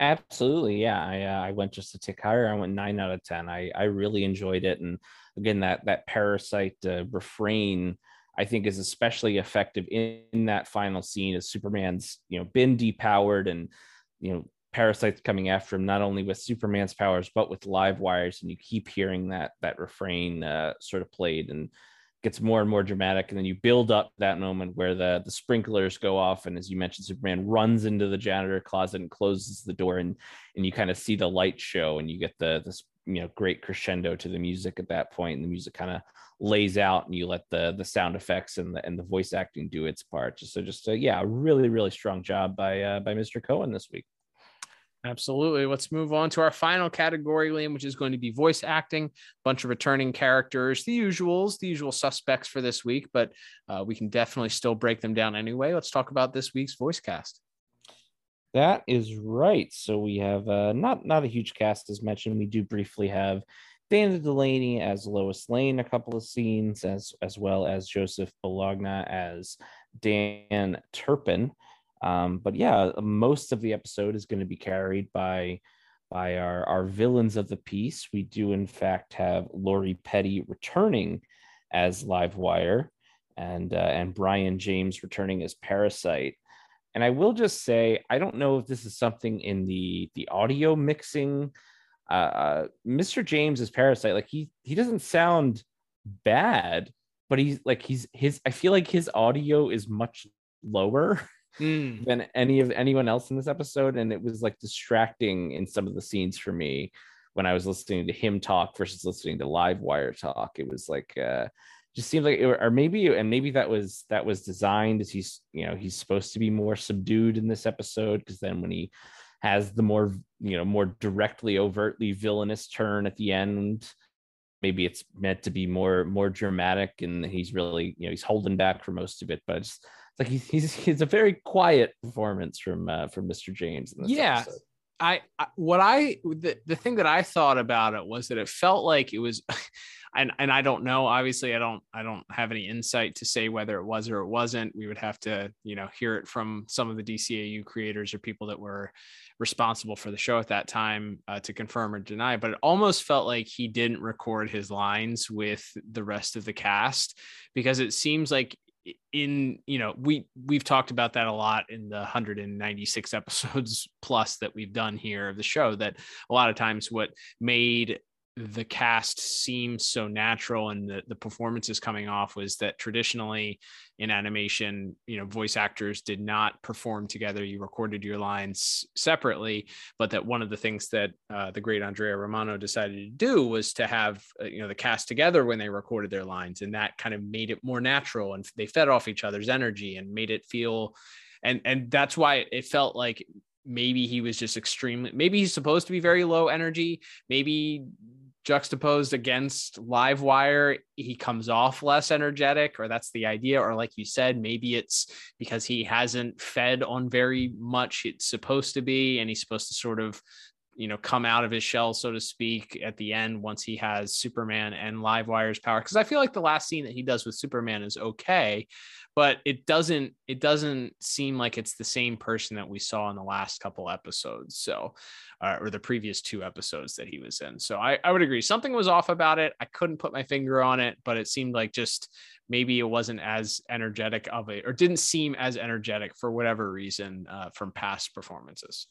Absolutely, yeah. I uh, I went just a tick higher. I went nine out of ten. I I really enjoyed it, and again that that parasite uh, refrain I think is especially effective in, that final scene as Superman's you know been depowered and you know parasites coming after him not only with Superman's powers but with Livewire's, and you keep hearing that that refrain uh, sort of played and gets more and more dramatic and then you build up that moment where the the sprinklers go off and as you mentioned superman runs into the janitor closet and closes the door and and you kind of see the light show and you get the this you know great crescendo to the music at that point and the music kind of lays out and you let the the sound effects and the and the voice acting do its part. So just a, yeah really really strong job by uh, by mr cohen this week Absolutely. Let's move on to our final category, Liam, which is going to be voice acting. Bunch of returning characters, the usuals, the usual suspects for this week, but uh, we can definitely still break them down anyway. Let's talk about this week's voice cast. That is right. So we have uh, not not a huge cast as mentioned. We do briefly have Dana Delany as Lois Lane, a couple of scenes, as as well as Joseph Bologna as Dan Turpin. Um, but yeah, most of the episode is going to be carried by by our, our villains of the piece. We do, in fact, have Lori Petty returning as Livewire and, uh, and Brion James returning as Parasite. And I will just say, I don't know if this is something in the the audio mixing. Uh, uh, Mr. James is Parasite. Like he he doesn't sound bad, but he's like he's his. I feel like his audio is much lower Mm. than any of anyone else in this episode, and it was like distracting in some of the scenes for me when I was listening to him talk versus listening to Livewire talk. It was like uh, just seemed like, it, or maybe, and maybe that was that was designed as he's you know he's supposed to be more subdued in this episode because then when he has the more you know more directly overtly villainous turn at the end maybe it's meant to be more more dramatic and he's really you know he's holding back for most of it but it's, it's like he's, he's he's a very quiet performance from uh, from mr james in this yeah episode. I, I what I the, the thing that I thought about it was that it felt like it was and and I don't know obviously I don't I don't have any insight to say whether it was or it wasn't we would have to you know hear it from some of the DCAU creators or people that were responsible for the show at that time uh, to confirm or deny but it almost felt like he didn't record his lines with the rest of the cast because it seems like in you know we we've talked about that a lot in the 196 episodes plus that we've done here of the show that a lot of times what made the cast seem so natural and the, the performances coming off was that traditionally in animation you know voice actors did not perform together. You recorded your lines separately but that one of the things that uh, the great andrea romano decided to do was to have uh, you know the cast together when they recorded their lines and that kind of made it more natural and they fed off each other's energy and made it feel and and that's why it felt like maybe he was just extremely maybe he's supposed to be very low energy maybe juxtaposed against Livewire he comes off less energetic or that's the idea or like you said maybe it's because he hasn't fed on very much it's supposed to be and he's supposed to sort of you know come out of his shell so to speak at the end once he has superman and Livewire's power. Because i feel like the last scene that he does with superman is okay but it doesn't it doesn't seem like it's the same person that we saw in the last couple episodes so uh, or the previous two episodes that he was in. So I, I would agree. Something was off about it. I couldn't put my finger on it but it seemed like just maybe it wasn't as energetic of a or didn't seem as energetic for whatever reason uh, from past performances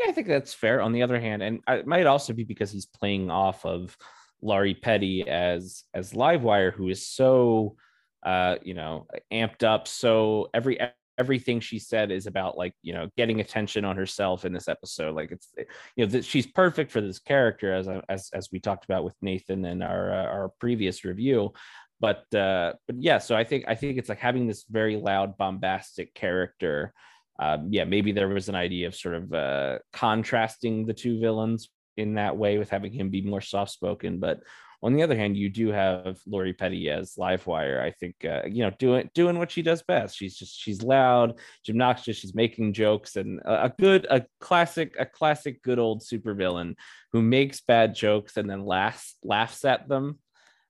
Yeah, I think that's fair. On the other hand, and it might also be because he's playing off of Lori Petty as as Livewire, who is so uh, you know, amped up. So every everything she said is about like you know getting attention on herself in this episode. Like it's you know that she's perfect for this character as as as we talked about with Nathan in our uh, our previous review. But uh, but yeah, so I think I think it's like having this very loud, bombastic character um, yeah, maybe there was an idea of sort of uh, contrasting the two villains in that way with having him be more soft spoken. But on the other hand, you do have Lori Petty as Livewire. I think uh, you know doing doing what she does best. She's just she's loud, she's obnoxious, she's making jokes, and a, a good a classic a classic good old supervillain who makes bad jokes and then laughs laughs at them.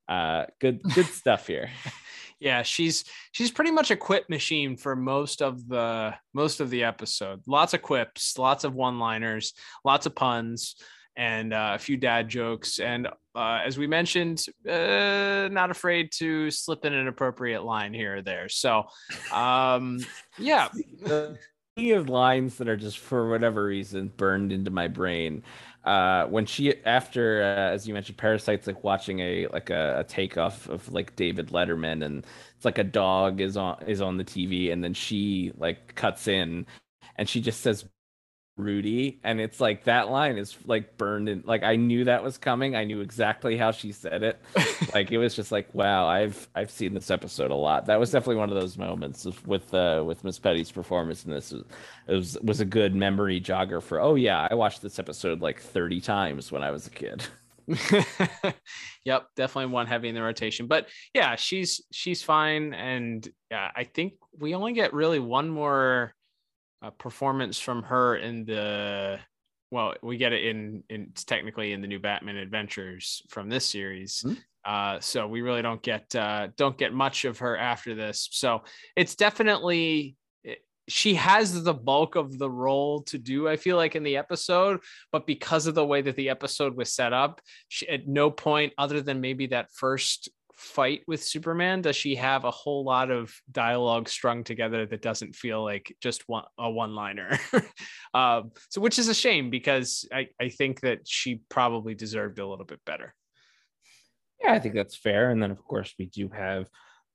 Uh, good good stuff here. yeah she's she's pretty much a quip machine for most of the most of the episode. Lots of quips lots of one liners lots of puns and uh, a few dad jokes and uh, as we mentioned uh, not afraid to slip in an appropriate line here or there. So um yeah of lines that are just for whatever reason burned into my brain. Uh when she after uh, as you mentioned parasites like watching a like a, a takeoff of like david letterman and it's like a dog is on is on the tv and then she like cuts in and she just says rudy and it's like that line is like burned in like i knew that was coming. I knew exactly how she said it. Like it was just like wow i've i've seen this episode a lot. That was definitely one of those moments of- with uh with miss petty's performance in this. It was was a good memory jogger for oh yeah i watched this episode like 30 times when i was a kid. Yep definitely one heavy in the rotation. But yeah she's she's fine. And yeah i think we only get really one more uh, performance from her in the well we get it in in it's technically in the new batman adventures from this series. Uh so we really don't get uh don't get much of her after this. So it's definitely she has the bulk of the role to do i feel like in the episode but because of the way that the episode was set up she, at no point other than maybe that first fight with superman does she have a whole lot of dialogue strung together that doesn't feel like just one a one liner um, so which is a shame because I, I think that she probably deserved a little bit better. Yeah i think that's fair. And then of course we do have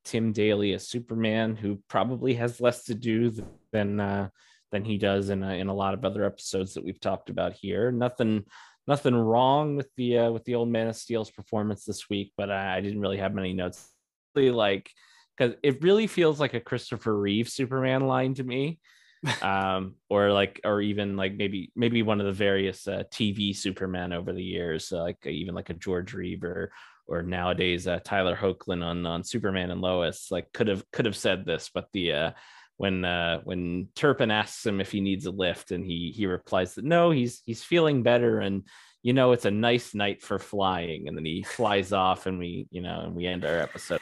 Tim Daly as Superman, who probably has less to do than uh, than he does in a, in a lot of other episodes that we've talked about here. Nothing nothing wrong with the uh, with the old Man of Steel's performance this week, but I, I didn't really have many notes. Really like because it really feels like a Christopher Reeve Superman line to me. um or like or even like maybe maybe one of the various uh, tv superman over the years uh, like even like a george reeve or or nowadays uh, Tyler Hoechlin on on Superman and Lois like could have could have said this, but the uh, when uh, when Turpin asks him if he needs a lift, and he he replies that no, he's he's feeling better, and you know it's a nice night for flying, and then he flies off, and we you know and we end our episode.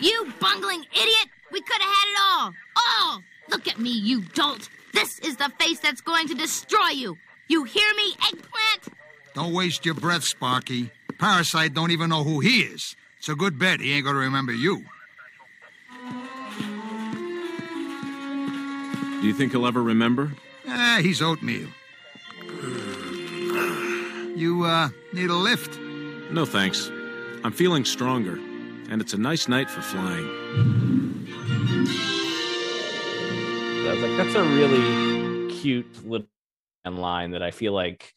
You bungling idiot! We could have had it all! All! Look at me, you dolt! This is the face that's going to destroy you! You hear me, eggplant? Don't waste your breath, Sparky. Parasite don't even know who he is. It's a good bet he ain't gonna remember you. Do you think he'll ever remember? Ah, he's oatmeal. You, uh, need a lift? No, thanks. I'm feeling stronger, and it's a nice night for flying. I was like, that's a really cute little line that I feel like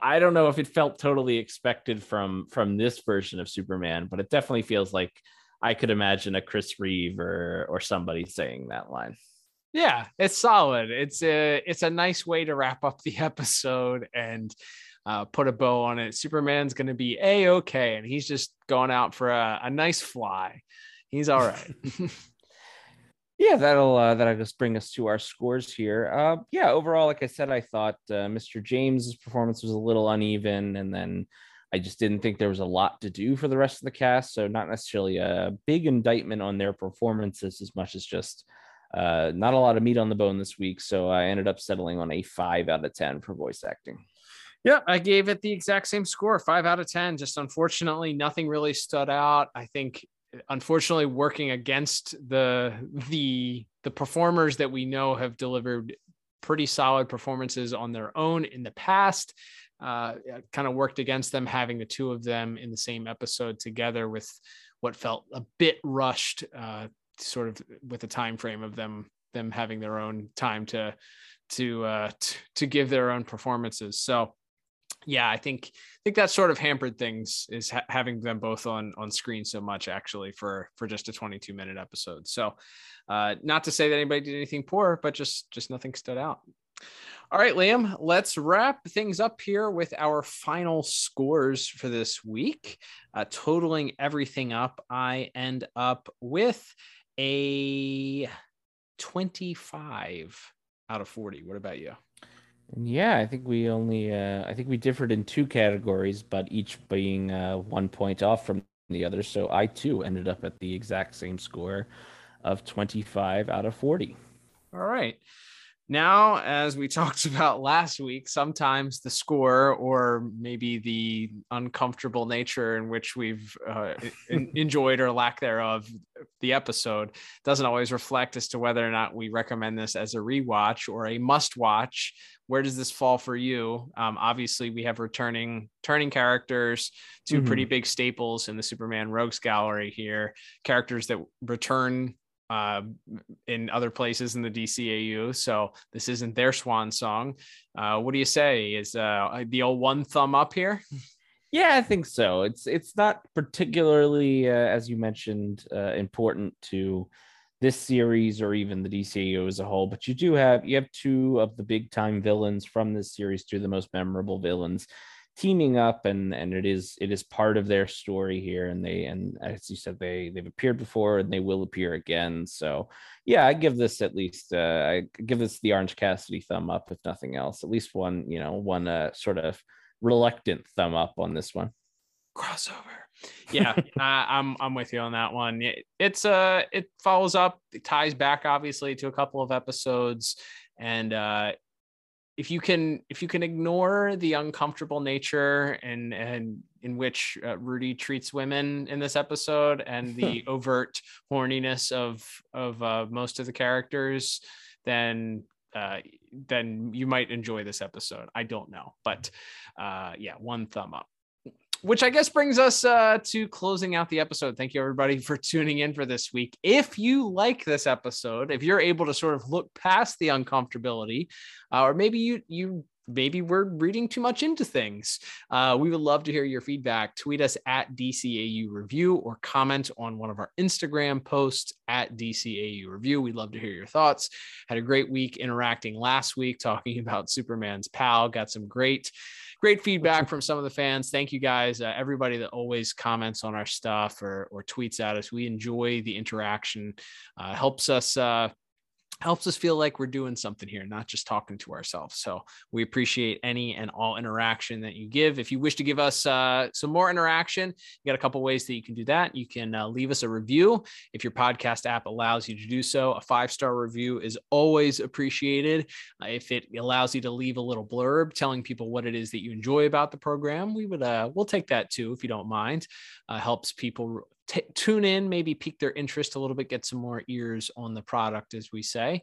I don't know if it felt totally expected from from this version of Superman, but it definitely feels like I could imagine a Chris Reeve or or somebody saying that line. Yeah, it's solid. It's a it's a nice way to wrap up the episode and uh, put a bow on it. Superman's going to be a okay, and he's just going out for a, a nice fly. He's all right. yeah that'll uh, that'll just bring us to our scores here uh yeah overall like i said i thought uh, mr james's performance was a little uneven and then i just didn't think there was a lot to do for the rest of the cast so not necessarily a big indictment on their performances as much as just uh not a lot of meat on the bone this week so i ended up settling on a five out of ten for voice acting yeah, I gave it the exact same score, five out of 10. Just unfortunately, nothing really stood out. I think unfortunately working against the the the performers that we know have delivered pretty solid performances on their own in the past. Uh, kind of worked against them having the two of them in the same episode together with what felt a bit rushed uh, sort of with the time frame of them them having their own time to to uh, t- to give their own performances. So yeah, I think I think that sort of hampered things is ha- having them both on on screen so much actually for for just a 22 minute episode. So, uh, not to say that anybody did anything poor, but just just nothing stood out. All right, Liam, let's wrap things up here with our final scores for this week. Uh, totaling everything up, I end up with a 25 out of 40. What about you? Yeah, I think we only uh, I think we differed in two categories, but each being uh, one point off from the other. So I too ended up at the exact same score of 25 out of 40. All right. Now, as we talked about last week, sometimes the score or maybe the uncomfortable nature in which we've uh, enjoyed or lack thereof the episode doesn't always reflect as to whether or not we recommend this as a rewatch or a must watch. Where does this fall for you? Um, obviously, we have returning turning characters, 2 mm-hmm. pretty big staples in the Superman Rogues Gallery here, characters that return uh, in other places in the DCAU. So this isn't their swan song. Uh, what do you say? Is uh, the old one thumb up here? Yeah, I think so. It's it's not particularly, uh, as you mentioned, uh, important to this series or even the DCAU as a whole. But you do have you have two of the big time villains from this series, two of the most memorable villains teaming up and and it is it is part of their story here and they and as you said they they've appeared before and they will appear again so yeah i give this at least uh i give this the orange cassidy thumb up if nothing else at least one you know one uh sort of reluctant thumb up on this one crossover. Yeah, uh, I'm I'm with you on that one. It, it's uh it follows up, it ties back obviously to a couple of episodes, and uh, if you can if you can ignore the uncomfortable nature and and in which uh, Rudy treats women in this episode and the overt horniness of of uh, most of the characters, then uh, then you might enjoy this episode. I don't know, but uh, yeah, one thumb up which I guess brings us uh, to closing out the episode. Thank you, everybody, for tuning in for this week. If you like this episode, if you're able to sort of look past the uncomfortability, uh, or maybe you you maybe we're reading too much into things. Uh, we would love to hear your feedback. Tweet us at DCAU Review or comment on one of our Instagram posts at DCAU Review. We'd love to hear your thoughts. Had a great week interacting last week, talking about Superman's pal. Got some great great feedback from some of the fans. Thank you guys, uh, everybody that always comments on our stuff or, or tweets at us. We enjoy the interaction. Uh, helps us uh, helps us feel like we're doing something here, not just talking to ourselves. So we appreciate any and all interaction that you give. If you wish to give us uh, some more interaction, you got a couple ways that you can do that. You can uh, leave us a review if your podcast app allows you to do so. A five star review is always appreciated. Uh, if it allows you to leave a little blurb telling people what it is that you enjoy about the program, we would uh, we'll take that too if you don't mind. Uh, helps people t- tune in, maybe pique their interest a little bit, get some more ears on the product, as we say.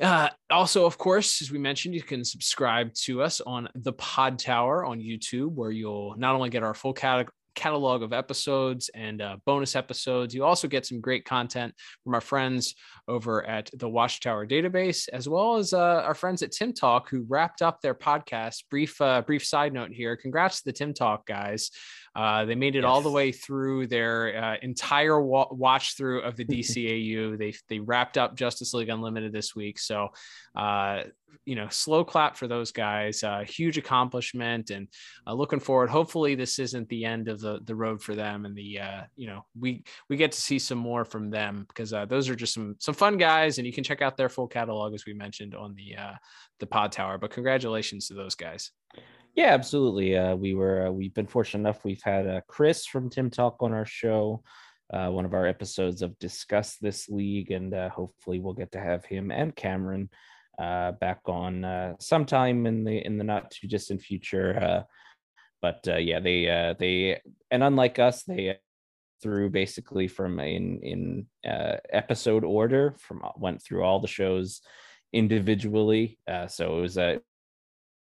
Uh, also, of course, as we mentioned, you can subscribe to us on the Podtower on YouTube, where you'll not only get our full cat- catalog of episodes and uh, bonus episodes, you also get some great content from our friends over at the Watchtower Database, as well as uh, our friends at Timm Talk, who wrapped up their podcast. Brief, uh, brief side note here: congrats to the Timm Talk guys. Uh, they made it yes. all the way through their uh, entire wa- watch through of the DCAU. they they wrapped up Justice League Unlimited this week, so uh, you know, slow clap for those guys. Uh, huge accomplishment, and uh, looking forward. Hopefully, this isn't the end of the the road for them, and the uh, you know we we get to see some more from them because those are just some some fun guys, and you can check out their full catalog as we mentioned on the the Podtower. But congratulations to those guys. Yeah, absolutely. Uh, we were uh, we've been fortunate enough. We've had uh, Chris from Timm Talk on our show. Uh, one of our episodes of discuss this league, and uh, hopefully we'll get to have him and Cameron uh, back on sometime in the in the not too distant future. but yeah, they they and unlike us, they through basically from in in episode order from went through all the shows individually. so it was a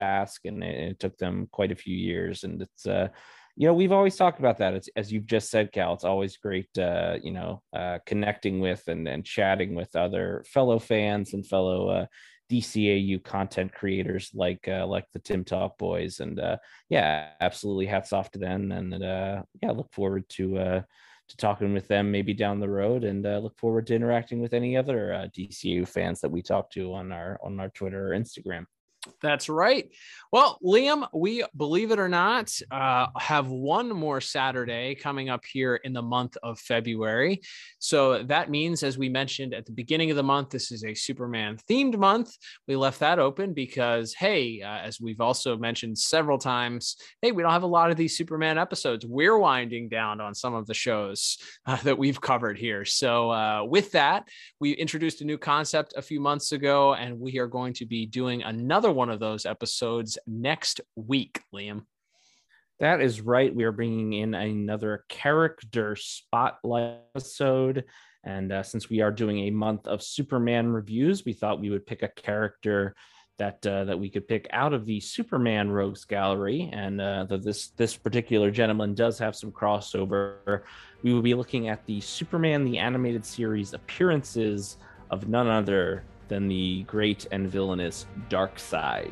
ask and it, it, took them quite a few years and it's uh you know we've always talked about that it's as you've just said cal it's always great uh you know uh connecting with and and chatting with other fellow fans and fellow uh DCAU content creators like uh, like the Timm Talk boys, and uh, yeah, absolutely hats off to them, and uh, yeah, look forward to uh, to talking with them maybe down the road, and look forward to interacting with any other DCAU fans that we talk to on our on our Twitter or Instagram. That's right. Well, Liam, we believe it or not, uh, have one more Saturday coming up here in the month of February. So that means, as we mentioned at the beginning of the month, this is a Superman themed month. We left that open because, hey, uh, as we've also mentioned several times, hey, we don't have a lot of these Superman episodes. We're winding down on some of the shows uh, that we've covered here. So uh, with that, we introduced a new concept a few months ago, and we are going to be doing another one of those episodes next week, Liam. That is right. We are bringing in another character spotlight episode. And uh, since we are doing a month of Superman reviews, we thought we would pick a character that uh, that we could pick out of the Superman Rogues Gallery, and uh, this this particular gentleman does have some crossover. We will be looking at the Superman the Animated Series appearances of none other than the great and villainous Darkseid.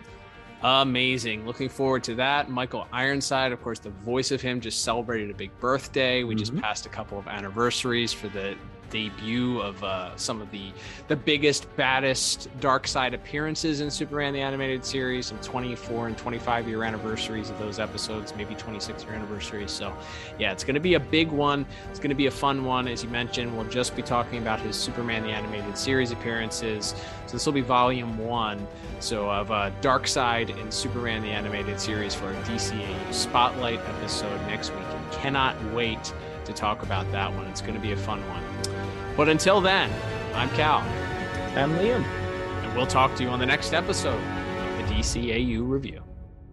Amazing. Looking forward to that. Michael Ironside, of course, the voice of him just celebrated a big birthday. We mm-hmm. just passed a couple of anniversaries for the debut of uh, some of the the biggest, baddest Darkseid appearances in Superman the animated series. Some 24 and 25 year anniversaries of those episodes, maybe 26 year anniversaries. So, yeah, it's going to be a big one. It's going to be a fun one, as you mentioned. We'll just be talking about his Superman the animated series appearances. So this will be volume one. So of uh, Darkseid and Superman the animated series for a DCAU spotlight episode next week. And cannot wait to talk about that one. It's going to be a fun one. But until then, I'm Cal. I'm Liam. And we'll talk to you on the next episode of the DCAU review.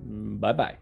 Mm, bye bye.